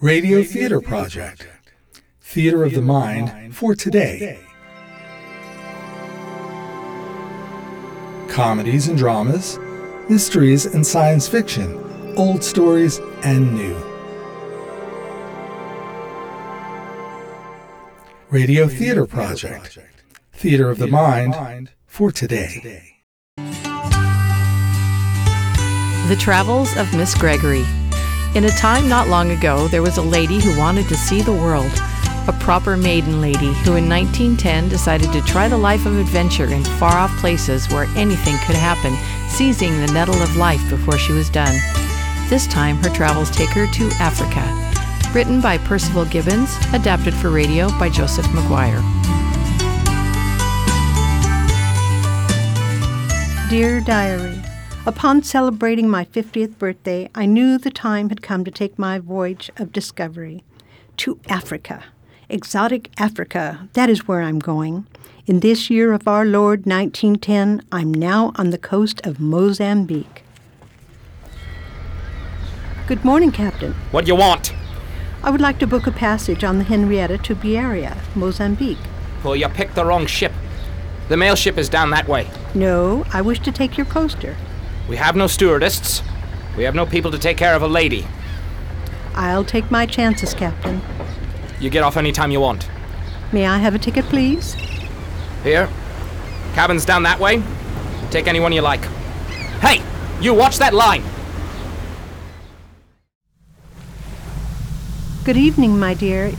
Radio Theater Project. Theater of the Mind for today. Comedies and dramas, mysteries and science fiction, old stories and new. Radio Theater Project. Theater of the Mind for today. The Travels of Miss Gregory. In a time not long ago, there was a lady who wanted to see the world. A proper maiden lady who in 1910 decided to try the life of adventure in far off places where anything could happen, seizing the nettle of life before she was done. This time, her travels take her to Africa. Written by Percival Gibbons, adapted for radio by Joseph McGuire. Dear Diary, Upon celebrating my 50th birthday, I knew the time had come to take my voyage of discovery to Africa. Exotic Africa, that is where I'm going. In this year of our Lord 1910, I'm now on the coast of Mozambique. Good morning, Captain. What do you want? I would like to book a passage on the Henrietta to Beira, Mozambique. Well, you picked the wrong ship. The mail ship is down that way. No, I wish to take your coaster. We have no stewardesses. We have no people to take care of a lady. I'll take my chances, Captain. You get off any time you want. May I have a ticket, please? Here. Cabin's down that way. Take anyone you like. Hey! You watch that line! Good evening, my dear.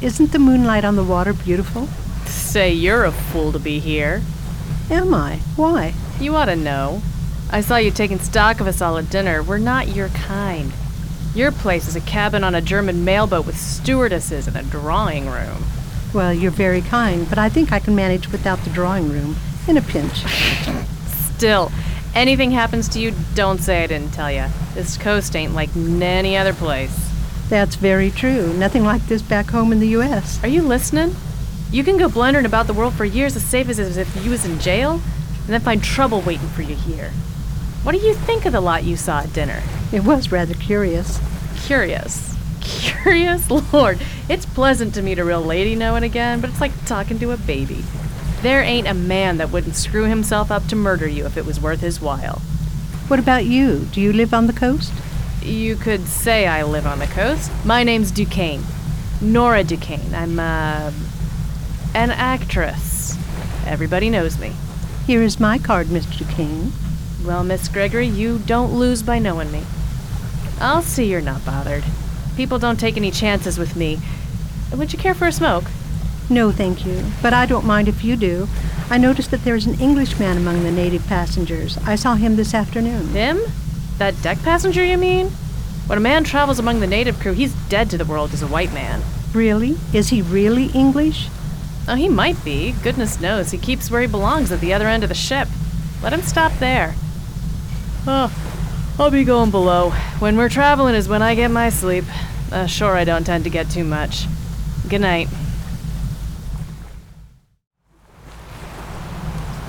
Isn't the moonlight on the water beautiful? Say you're a fool to be here. Am I? Why? You ought to know. I saw you taking stock of us all at dinner. We're not your kind. Your place is a cabin on a German mailboat with stewardesses and a drawing room. Well, you're very kind, but I think I can manage without the drawing room. In a pinch. Still, anything happens to you, don't say I didn't tell you. This coast ain't like any other place. That's very true. Nothing like this back home in the U.S. Are you listening? You can go blundering about the world for years as safe as if you was in jail, and then find trouble waiting for you here. What do you think of the lot you saw at dinner? It was rather curious. Curious. Curious? Lord, it's pleasant to meet a real lady now and again, but it's like talking to a baby. There ain't a man that wouldn't screw himself up to murder you if it was worth his while. What about you? Do you live on the coast? You could say I live on the coast. My name's Duquesne. Nora Duquesne. I'm, uh, an actress. Everybody knows me. Here is my card, Mr. Duquesne. Well, Miss Gregory, you don't lose by knowing me. I'll see you're not bothered. People don't take any chances with me. Would you care for a smoke? No, thank you. But I don't mind if you do. I noticed that there is an Englishman among the native passengers. I saw him this afternoon. Him? That deck passenger, you mean? When a man travels among the native crew, he's dead to the world as a white man. Really? Is he really English? Oh, he might be. Goodness knows. He keeps where he belongs at the other end of the ship. Let him stop there. Oh, I'll be going below. When we're traveling is when I get my sleep. Uh, sure, I don't tend to get too much. Good night.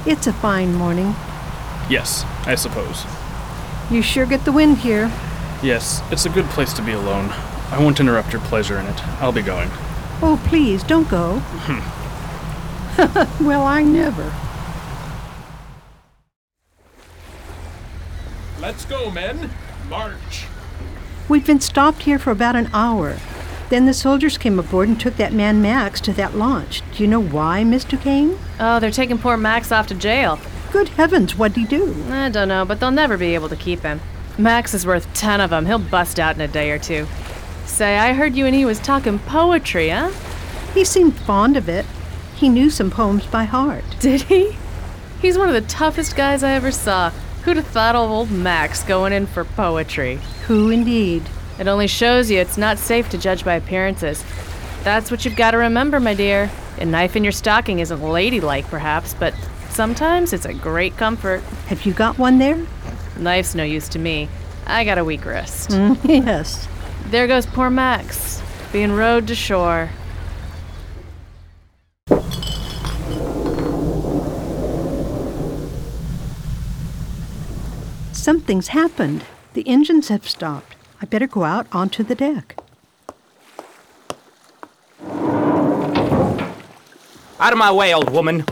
It's a fine morning. Yes, I suppose. You sure get the wind here. Yes, it's a good place to be alone. I won't interrupt your pleasure in it. I'll be going. Oh, please, don't go. well, I never. Let's go, men. March. We've been stopped here for about an hour. Then the soldiers came aboard and took that man Max to that launch. Do you know why, Miss Duquesne? Oh, they're taking poor Max off to jail. Good heavens, what'd he do? I don't know, but they'll never be able to keep him. Max is worth ten of them. He'll bust out in a day or two. Say, I heard you and he was talking poetry, huh? He seemed fond of it. He knew some poems by heart. Did he? He's one of the toughest guys I ever saw. Who'd have thought of old Max going in for poetry? Who indeed? It only shows you it's not safe to judge by appearances. That's what you've got to remember, my dear. A knife in your stocking isn't ladylike, perhaps, but sometimes it's a great comfort. Have you got one there? Knife's no use to me. I got a weak wrist. Mm, yes. There goes poor Max, being rowed to shore. Something's happened. The engines have stopped. I better go out onto the deck. Out of my way, old woman.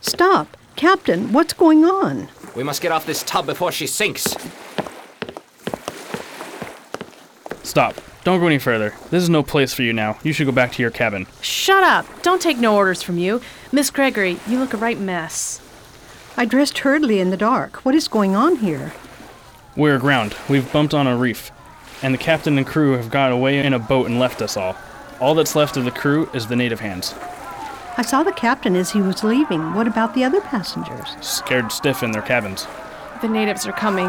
Stop. Captain, what's going on? We must get off this tub before she sinks. Stop. Don't go any further. This is no place for you now. You should go back to your cabin. Shut up! Don't take no orders from you. Miss Gregory, you look a right mess. I dressed hurriedly in the dark. What is going on here? We're aground. We've bumped on a reef. And the captain and crew have got away in a boat and left us all. All that's left of the crew is the native hands. I saw the captain as he was leaving. What about the other passengers? Scared stiff in their cabins. The natives are coming.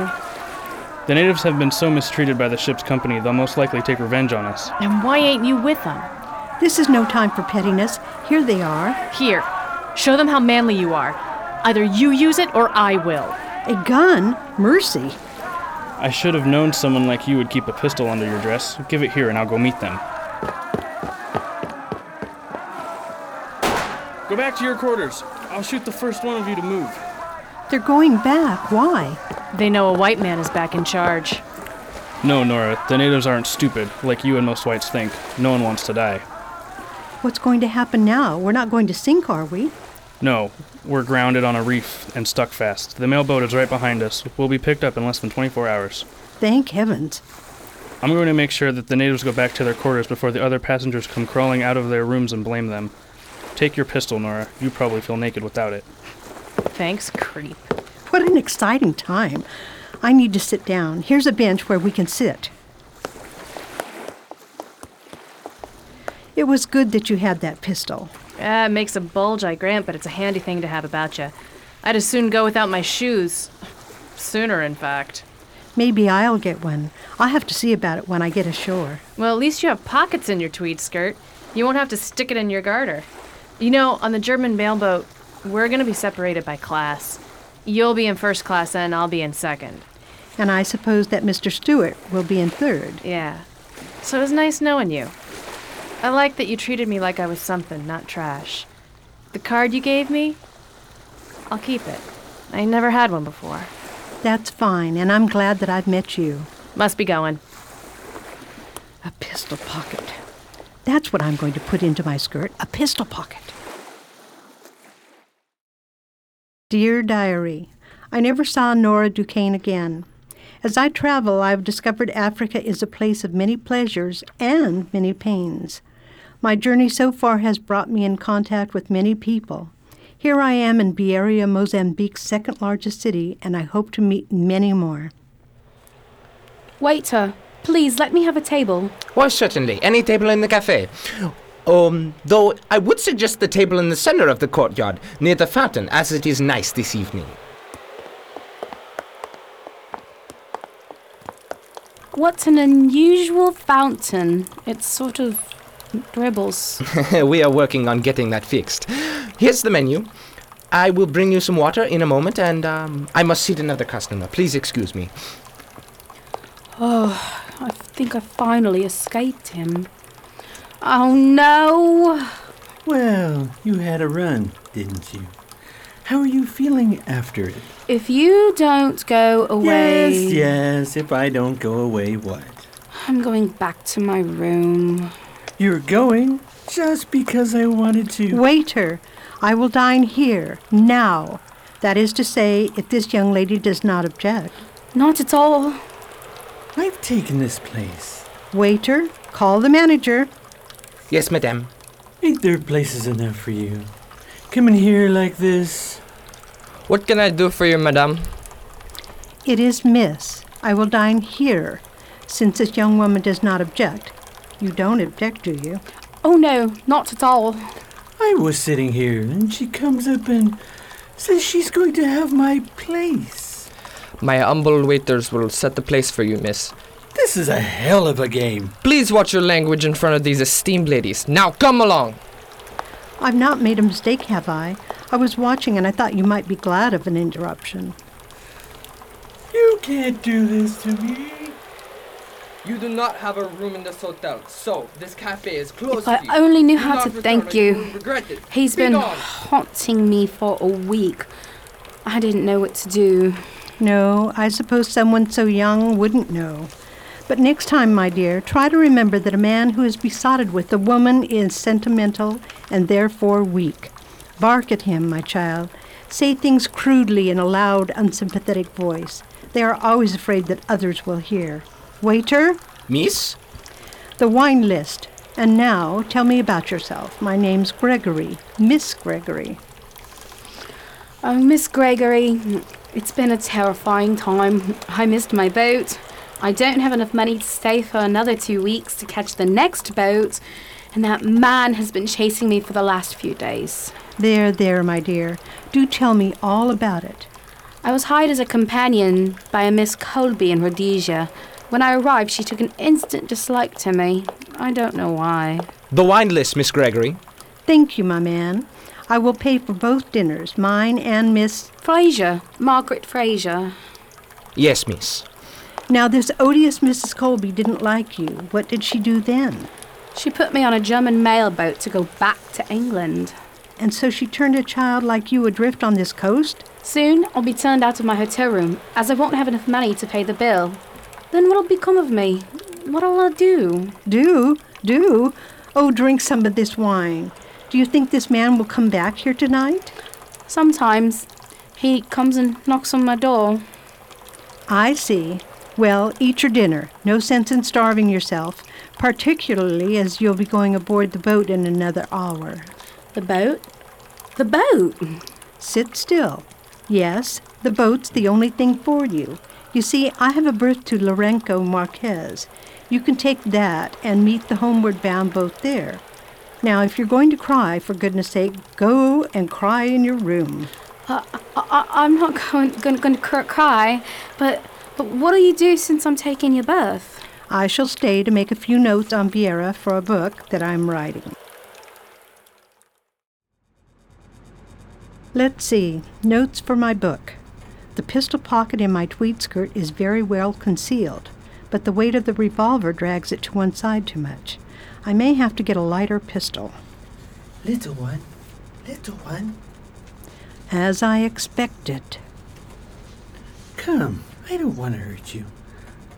The natives have been so mistreated by the ship's company, they'll most likely take revenge on us. And why ain't you with them? This is no time for pettiness. Here they are. Here, show them how manly you are. Either you use it or I will. A gun? Mercy. I should have known someone like you would keep a pistol under your dress. Give it here and I'll go meet them. Go back to your quarters. I'll shoot the first one of you to move. They're going back. Why? They know a white man is back in charge. No, Nora, the natives aren't stupid, like you and most whites think. No one wants to die. What's going to happen now? We're not going to sink, are we? No, we're grounded on a reef and stuck fast. The mail boat is right behind us. We'll be picked up in less than 24 hours. Thank heavens. I'm going to make sure that the natives go back to their quarters before the other passengers come crawling out of their rooms and blame them. Take your pistol, Nora. You probably feel naked without it. Thanks, creep. What an exciting time. I need to sit down. Here's a bench where we can sit. It was good that you had that pistol. Ah, it makes a bulge, I grant, but it's a handy thing to have about you. I'd as soon go without my shoes. Sooner, in fact. Maybe I'll get one. I'll have to see about it when I get ashore. Well, at least you have pockets in your tweed skirt. You won't have to stick it in your garter. You know, on the German mailboat, we're going to be separated by class. You'll be in first class and I'll be in second. And I suppose that Mr. Stewart will be in third. Yeah. So it was nice knowing you. I like that you treated me like I was something, not trash. The card you gave me, I'll keep it. I never had one before. That's fine, and I'm glad that I've met you. Must be going. A pistol pocket. That's what I'm going to put into my skirt a pistol pocket. Dear Diary, I never saw Nora Duquesne again. As I travel, I have discovered Africa is a place of many pleasures and many pains. My journey so far has brought me in contact with many people. Here I am in Beira, Mozambique's second largest city, and I hope to meet many more. Waiter, please let me have a table. Why, certainly. Any table in the cafe. Um, though I would suggest the table in the center of the courtyard, near the fountain, as it is nice this evening. What an unusual fountain. It's sort of dribbles. we are working on getting that fixed. Here's the menu. I will bring you some water in a moment, and um, I must seat another customer. Please excuse me. Oh, I think I finally escaped him. Oh no! Well, you had a run, didn't you? How are you feeling after it? If you don't go away. Yes, yes, if I don't go away, what? I'm going back to my room. You're going just because I wanted to. Waiter, I will dine here, now. That is to say, if this young lady does not object. Not at all. I've taken this place. Waiter, call the manager. Yes, madame. Ain't there places enough for you? Coming here like this. What can I do for you, madame? It is Miss. I will dine here, since this young woman does not object. You don't object, do you? Oh no, not at all. I was sitting here, and she comes up and says she's going to have my place. My humble waiters will set the place for you, miss. This is a hell of a game. Please watch your language in front of these esteemed ladies. Now come along. I've not made a mistake, have I? I was watching and I thought you might be glad of an interruption. You can't do this to me. You do not have a room in this hotel, so this cafe is closed. If I you. only knew Do how to thank or you. will Regret it. He's Be been gone. haunting me for a week. I didn't know what to do. No, I suppose someone so young wouldn't know. But next time, my dear, try to remember that a man who is besotted with a woman is sentimental and therefore weak. Bark at him, my child. Say things crudely in a loud, unsympathetic voice. They are always afraid that others will hear. Waiter, Miss? the wine list. And now, tell me about yourself. My name's Gregory, Miss Gregory. Oh, Miss Gregory, it's been a terrifying time. I missed my boat. I don't have enough money to stay for another two weeks to catch the next boat. And that man has been chasing me for the last few days. There, there, my dear. Do tell me all about it. I was hired as a companion by a Miss Colby in Rhodesia. When I arrived, she took an instant dislike to me. I don't know why. The wine list, Miss Gregory. Thank you, my man. I will pay for both dinners, mine and Miss. Fraser, Margaret Fraser. Yes, miss. Now, this odious Mrs. Colby didn't like you. What did she do then? She put me on a German mail boat to go back to England. And so she turned a child like you adrift on this coast? Soon I'll be turned out of my hotel room, as I won't have enough money to pay the bill. Then what'll become of me? What'll I do? Do? Do? Oh, drink some of this wine. Do you think this man will come back here tonight? Sometimes he comes and knocks on my door. I see. Well, eat your dinner. No sense in starving yourself, particularly as you'll be going aboard the boat in another hour. The boat? The boat? Sit still. Yes, the boat's the only thing for you. You see, I have a berth to Lourenço Marques. You can take that and meet the homeward bound boat there. Now, if you're going to cry, for goodness sake, go and cry in your room. Uh, I, I'm not going, going, going to cry, but, but what'll you do since I'm taking your berth? I shall stay to make a few notes on Beira for a book that I'm writing. Let's see. Notes for my book. The pistol pocket in my tweed skirt is very well concealed, but the weight of the revolver drags it to one side too much. I may have to get a lighter pistol. Little one, little one, As I expected. come. I don't want to hurt you.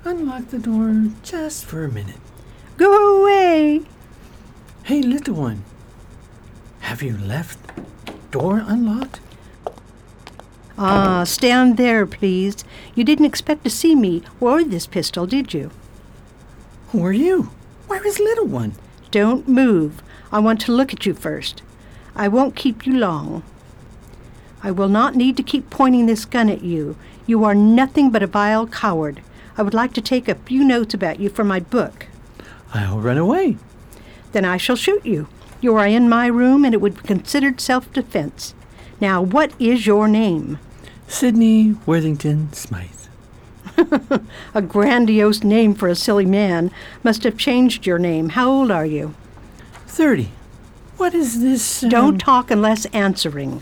Unlock the door just for a minute. Go away! Hey, little one. Have you left door unlocked? Ah, stand there, please. You didn't expect to see me or this pistol, did you? Who are you? Where is little one? Don't move. I want to look at you first. I won't keep you long. I will not need to keep pointing this gun at you. You are nothing but a vile coward. I would like to take a few notes about you for my book. I'll run away. Then I shall shoot you. You are in my room, and it would be considered self defense. Now, what is your name? Sidney Worthington Smythe. A grandiose name for a silly man. Must have changed your name. How old are you? Thirty. What is this? um, Don't talk unless answering.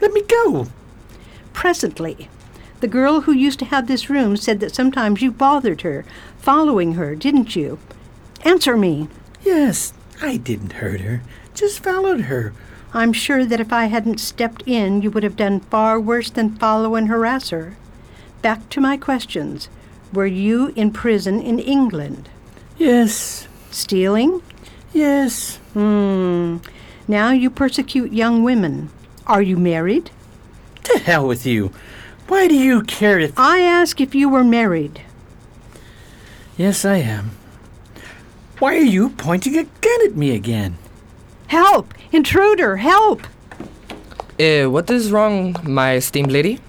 let me go. Presently. The girl who used to have this room said that sometimes you bothered her, following her, didn't you? Answer me. Yes, I didn't hurt her. Just followed her. I'm sure that if I hadn't stepped in, you would have done far worse than follow and harass her. Back to my questions. Were you in prison in England? Yes, Stealing? yes. Hmm. Now you persecute young women. Are you married? To hell with you. Why do you care if. I ask if you were married. Yes, I am. Why are you pointing a gun at me again? Help! Intruder! Help! Uh, what is wrong, my esteemed lady?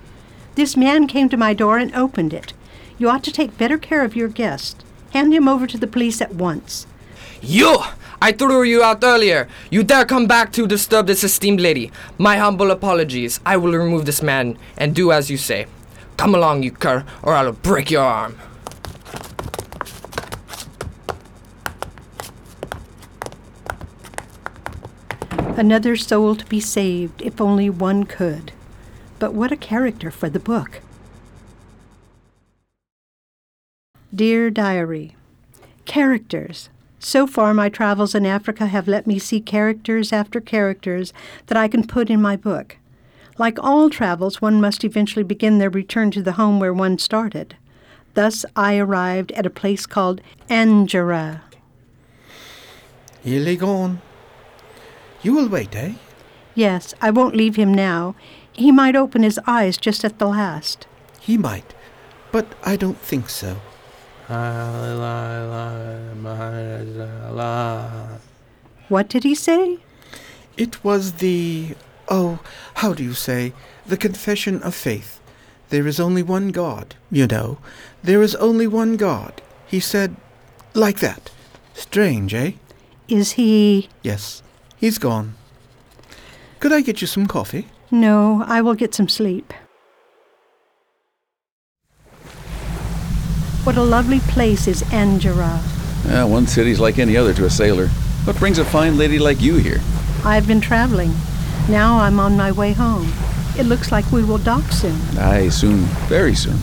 This man came to my door and opened it. You ought to take better care of your guest. Hand him over to the police at once. You! I threw you out earlier. You dare come back to disturb this esteemed lady. My humble apologies. I will remove this man and do as you say. Come along, you cur, or I'll break your arm. Another soul to be saved, if only one could. But what a character for the book. Dear Diary, Characters. So far, my travels in Africa have let me see characters after characters that I can put in my book. Like all travels, one must eventually begin their return to the home where one started. Thus I arrived at a place called Angera. Il est gone. You will wait, eh? Yes, I won't leave him now. He might open his eyes just at the last. He might, but I don't think so. What did he say? It was the. Oh, how do you say? The confession of faith. There is only one God, you know. There is only one God. He said, like that. Strange, eh? Is he. Yes, he's gone. Could I get you some coffee? No, I will get some sleep. What a lovely place is Angera. Yeah, one city's like any other to a sailor. What brings a fine lady like you here? I've been traveling. Now I'm on my way home. It looks like we will dock soon. Aye, soon. Very soon.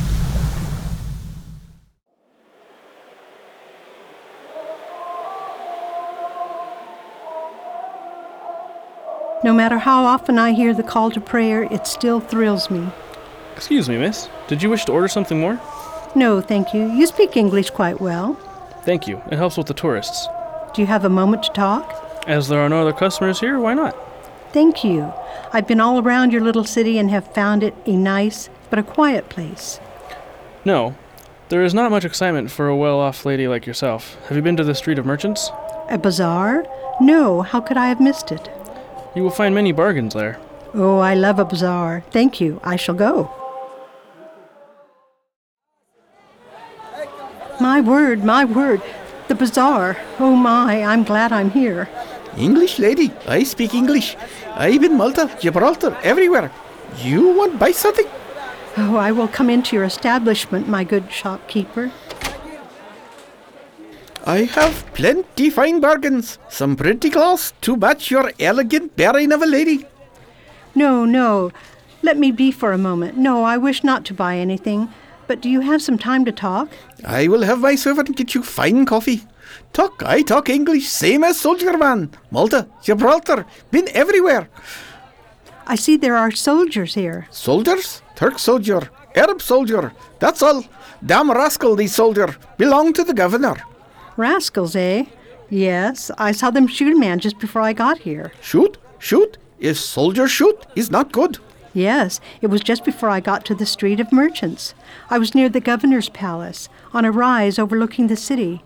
No matter how often I hear the call to prayer, it still thrills me. Excuse me, miss. Did you wish to order something more? No, thank you. You speak English quite well. Thank you. It helps with the tourists. Do you have a moment to talk? As there are no other customers here, why not? Thank you. I've been all around your little city and have found it a nice but a quiet place. No. There is not much excitement for a well off lady like yourself. Have you been to the Street of Merchants? A bazaar? No, how could I have missed it? You will find many bargains there. Oh, I love a bazaar. Thank you. I shall go. My word, my word. The bazaar. Oh my, I'm glad I'm here. English lady, I speak English. I've been Malta, Gibraltar, everywhere. You want buy something? Oh, I will come into your establishment, my good shopkeeper. I have plenty fine bargains. Some pretty clothes to match your elegant bearing of a lady. No, no. Let me be for a moment. No, I wish not to buy anything. But do you have some time to talk? I will have my servant get you fine coffee. Talk, I talk English, same as soldier man. Malta, Gibraltar, been everywhere. I see there are soldiers here. Soldiers? Turk soldier, Arab soldier, that's all. Damn rascal, these soldier. Belong to the governor. Rascals, eh? Yes, I saw them shoot a man just before I got here. Shoot? Shoot? If soldier shoot, is not good. Yes, it was just before I got to the Street of Merchants. I was near the governor's palace, on a rise overlooking the city.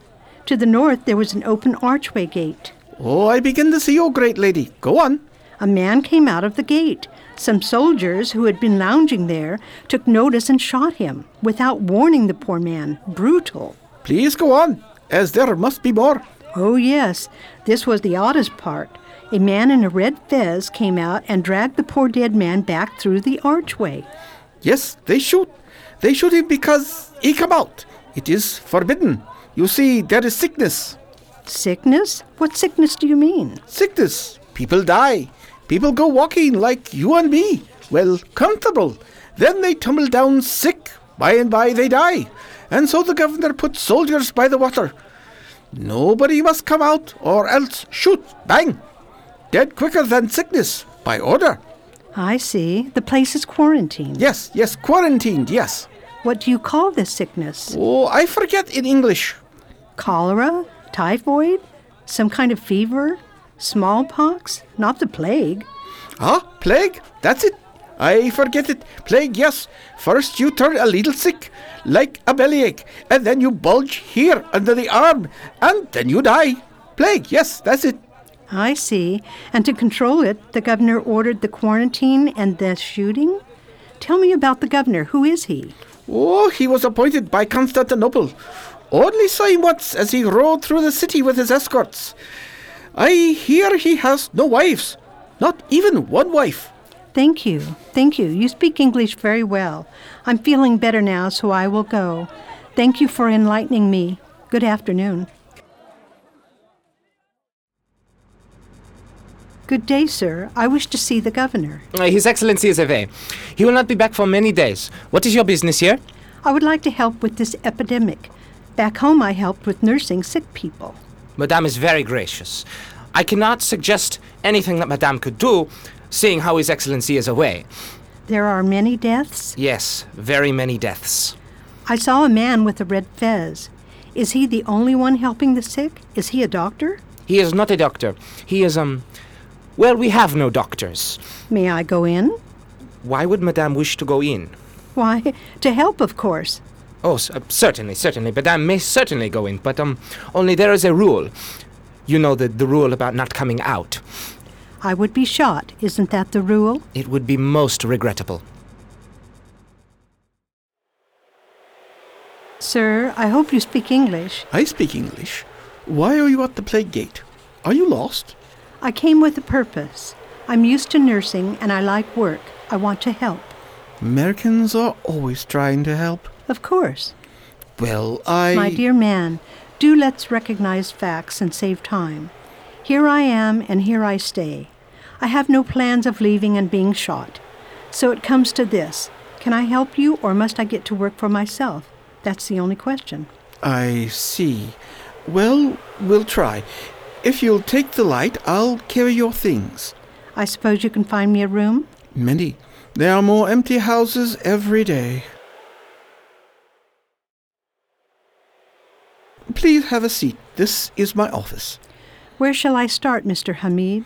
To the north there was an open archway gate. Oh, I begin to see you, great lady. Go on. A man came out of the gate. Some soldiers who had been lounging there took notice and shot him, without warning the poor man. Brutal. Please go on, as there must be more. Oh, yes. This was the oddest part. A man in a red fez came out and dragged the poor dead man back through the archway. Yes, they shoot. They shoot him because he come out. It is forbidden. You see, there is sickness. Sickness? What sickness do you mean? Sickness. People die. People go walking like you and me. Well, comfortable. Then they tumble down sick. By and by they die. And so the governor puts soldiers by the water. Nobody must come out or else shoot. Bang. Dead quicker than sickness. By order. I see. The place is quarantined. Yes, yes, quarantined, yes. What do you call this sickness? Oh, I forget in English. Cholera? Typhoid? Some kind of fever? Smallpox? Not the plague. Ah, plague? That's it. I forget it. Plague, yes. First you turn a little sick, like a bellyache, and then you bulge here under the arm, and then you die. Plague, yes, that's it. I see. And to control it, the governor ordered the quarantine and the shooting? Tell me about the governor. Who is he? Oh, he was appointed by Constantinople. Only saw him once as he rode through the city with his escorts. I hear he has no wives, not even one wife. Thank you. Thank you. You speak English very well. I'm feeling better now, so I will go. Thank you for enlightening me. Good afternoon. Good day, sir. I wish to see the governor. Uh, His Excellency is away. He will not be back for many days. What is your business here? I would like to help with this epidemic. Back home, I helped with nursing sick people. Madame is very gracious. I cannot suggest anything that Madame could do, seeing how His Excellency is away. There are many deaths. Yes, very many deaths. I saw a man with a red fez. Is he the only one helping the sick? Is he a doctor? He is not a doctor. He is, um. Well, we have no doctors. May I go in? Why would Madame wish to go in? Why, to help, of course. Oh, uh, certainly, certainly. Madame may certainly go in, but, um, only there is a rule. You know the, the rule about not coming out. I would be shot. Isn't that the rule? It would be most regrettable. Sir, I hope you speak English. I speak English. Why are you at the plague gate? Are you lost? I came with a purpose. I'm used to nursing and I like work. I want to help. Americans are always trying to help. Of course. Well, I. My dear man, do let's recognize facts and save time. Here I am and here I stay. I have no plans of leaving and being shot. So it comes to this can I help you or must I get to work for myself? That's the only question. I see. Well, we'll try. If you'll take the light, I'll carry your things. I suppose you can find me a room? Many. There are more empty houses every day. Please have a seat. This is my office. Where shall I start, Mr. Hamid?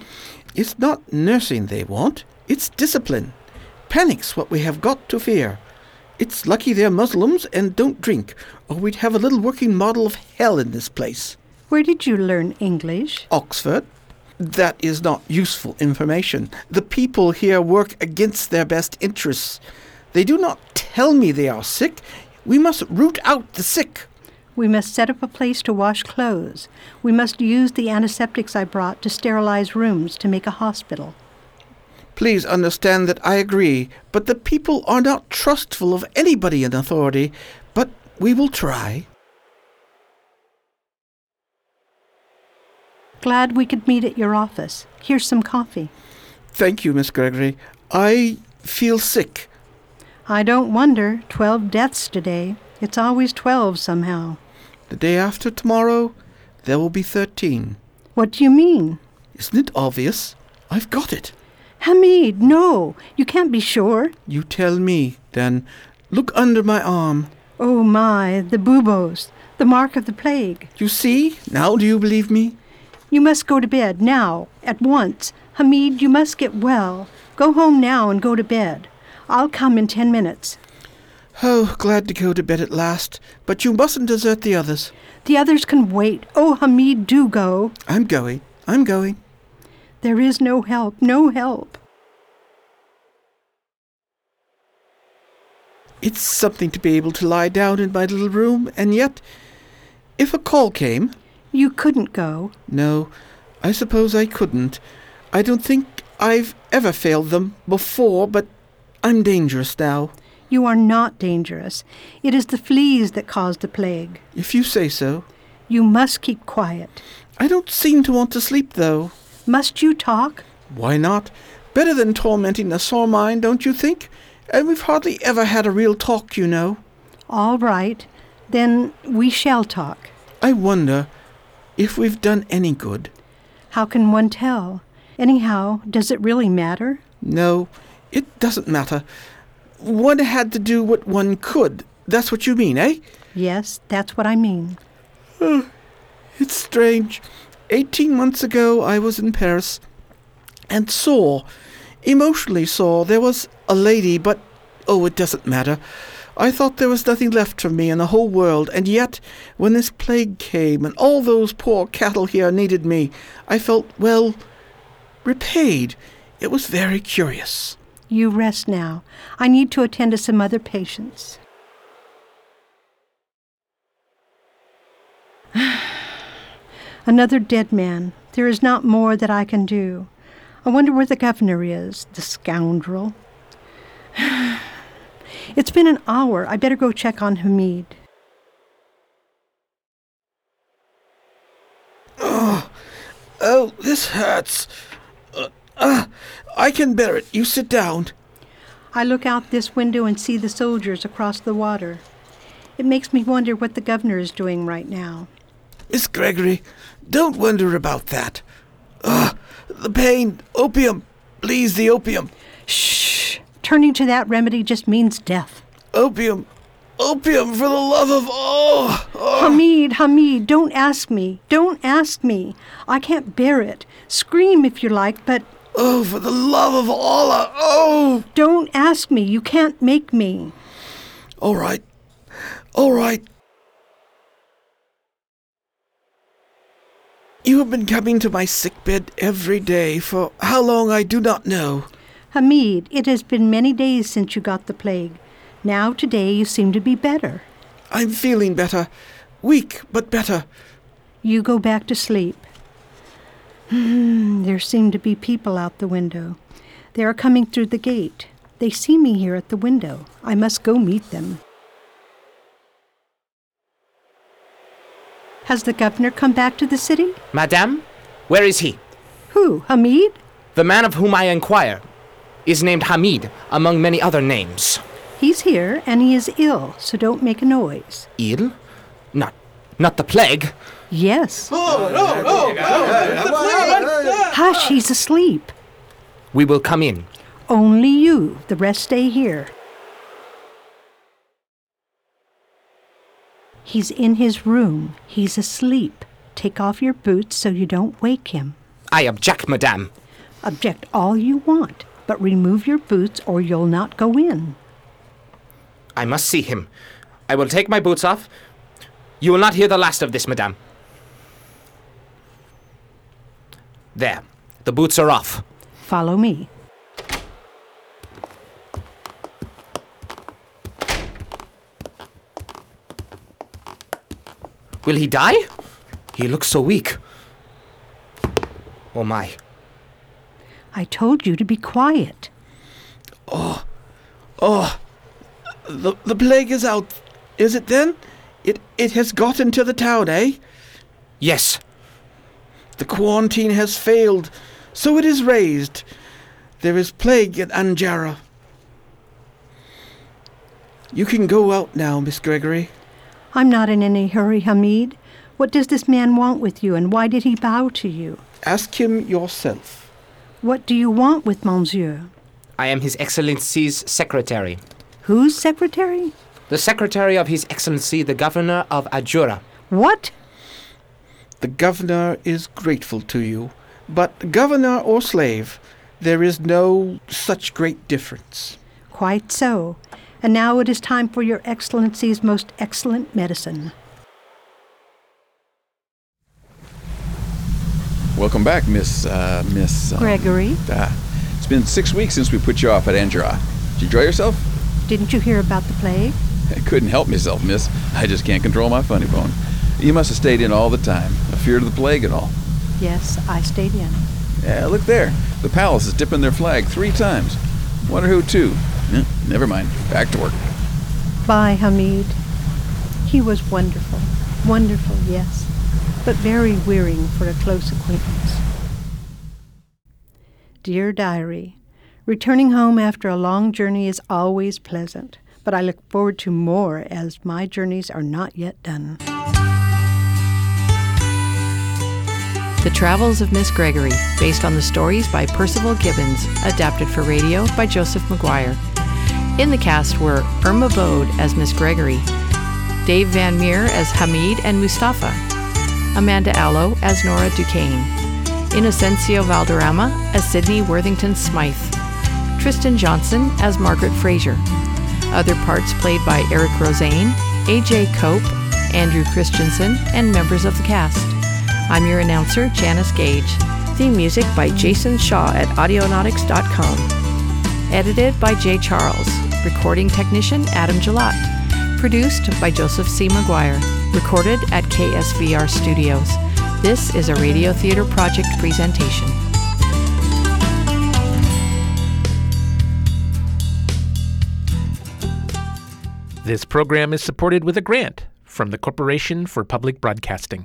It's not nursing they want, it's discipline. Panic's what we have got to fear. It's lucky they're Muslims and don't drink, or we'd have a little working model of hell in this place. Where did you learn English? Oxford. That is not useful information. The people here work against their best interests. They do not tell me they are sick. We must root out the sick. We must set up a place to wash clothes. We must use the antiseptics I brought to sterilize rooms to make a hospital. Please understand that I agree, but the people are not trustful of anybody in authority. But we will try. Glad we could meet at your office. Here's some coffee. Thank you, Miss Gregory. I feel sick. I don't wonder. Twelve deaths today. It's always twelve somehow. The day after tomorrow, there will be thirteen. What do you mean? Isn't it obvious? I've got it. Hamid, no. You can't be sure. You tell me, then. Look under my arm. Oh my, the buboes. The mark of the plague. You see? Now do you believe me? You must go to bed now, at once. Hamid, you must get well. Go home now and go to bed. I'll come in ten minutes. Oh, glad to go to bed at last. But you mustn't desert the others. The others can wait. Oh, Hamid, do go. I'm going. I'm going. There is no help, no help. It's something to be able to lie down in my little room, and yet, if a call came. You couldn't go. No, I suppose I couldn't. I don't think I've ever failed them before, but I'm dangerous now. You are not dangerous. It is the fleas that cause the plague. If you say so. You must keep quiet. I don't seem to want to sleep, though. Must you talk? Why not? Better than tormenting a sore mind, don't you think? And we've hardly ever had a real talk, you know. All right. Then we shall talk. I wonder if we've done any good. How can one tell? Anyhow, does it really matter? No, it doesn't matter. One had to do what one could. That's what you mean, eh? Yes, that's what I mean. Oh, it's strange. Eighteen months ago, I was in Paris and saw, emotionally saw, there was a lady, but oh, it doesn't matter. I thought there was nothing left for me in the whole world, and yet, when this plague came and all those poor cattle here needed me, I felt, well, repaid. It was very curious. You rest now. I need to attend to some other patients. Another dead man. There is not more that I can do. I wonder where the governor is, the scoundrel. it's been an hour. I better go check on Hamid. Oh, oh, this hurts. Uh, uh, I can bear it. You sit down. I look out this window and see the soldiers across the water. It makes me wonder what the governor is doing right now. Miss Gregory, don't wonder about that. Ugh, the pain, opium, please, the opium. Shh! Turning to that remedy just means death. Opium, Opium for the love of oh, oh. Hamid, Hamid, don't ask me. Don't ask me. I can't bear it. Scream if you like, but. Oh, for the love of Allah! Oh! Don't ask me. You can't make me. All right. All right. You have been coming to my sickbed every day for how long I do not know. Hamid, it has been many days since you got the plague. Now today you seem to be better. I'm feeling better. Weak, but better. You go back to sleep. Hmm, there seem to be people out the window. They are coming through the gate. They see me here at the window. I must go meet them. Has the governor come back to the city? Madame, where is he? Who, Hamid? The man of whom I inquire is named Hamid, among many other names. He's here, and he is ill, so don't make a noise. Ill? Not, not the plague. Yes. Oh, no, no, no. Hush, he's asleep. We will come in. Only you. The rest stay here. He's in his room. He's asleep. Take off your boots so you don't wake him. I object, madame. Object all you want, but remove your boots or you'll not go in. I must see him. I will take my boots off. You will not hear the last of this, madame. There. The boots are off. Follow me. Will he die? He looks so weak. Oh my. I told you to be quiet. Oh, oh, the, the plague is out. Is it then? It, it has got into the town, eh? Yes. The quarantine has failed, so it is raised. There is plague at Anjara. You can go out now, Miss Gregory. I'm not in any hurry, Hamid. What does this man want with you, and why did he bow to you? Ask him yourself. What do you want with Monsieur? I am His Excellency's secretary. Whose secretary? The secretary of His Excellency, the Governor of Ajura. What? The governor is grateful to you, but governor or slave, there is no such great difference. Quite so. And now it is time for Your Excellency's most excellent medicine. Welcome back, Miss, uh, Miss... um, Gregory? ah, it's been six weeks since we put you off at Angera. Did you enjoy yourself? Didn't you hear about the plague? I couldn't help myself, miss. I just can't control my funny bone. You must have stayed in all the time, a fear of the plague and all. Yes, I stayed in. Yeah, look there. The palace is dipping their flag three times. Wonder who to. Eh, never mind. Back to work. Bye, Hamid. He was wonderful. Wonderful, yes, but very wearying for a close acquaintance. Dear Diary, returning home after a long journey is always pleasant, but I look forward to more as my journeys are not yet done. The Travels of Miss Gregory, based on the stories by Percival Gibbons, adapted for radio by Joseph McGuire. In the cast were Irma Bode as Miss Gregory, Dave Van Meer as Hamid and Mustafa, Amanda Allo as Nora Duquesne, Inocencio Valderrama as Sidney Worthington Smythe, Tristan Johnson as Margaret Fraser. Other parts played by Eric Rosane, AJ Cope, Andrew Christensen, and members of the cast. I'm your announcer, Janice Gage. Theme music by Jason Shaw at audionautix.com. Edited by Jay Charles. Recording technician Adam Gelat. Produced by Joseph C. McGuire. Recorded at KSVR Studios. This is a Radio Theater Project presentation. This program is supported with a grant from the Corporation for Public Broadcasting.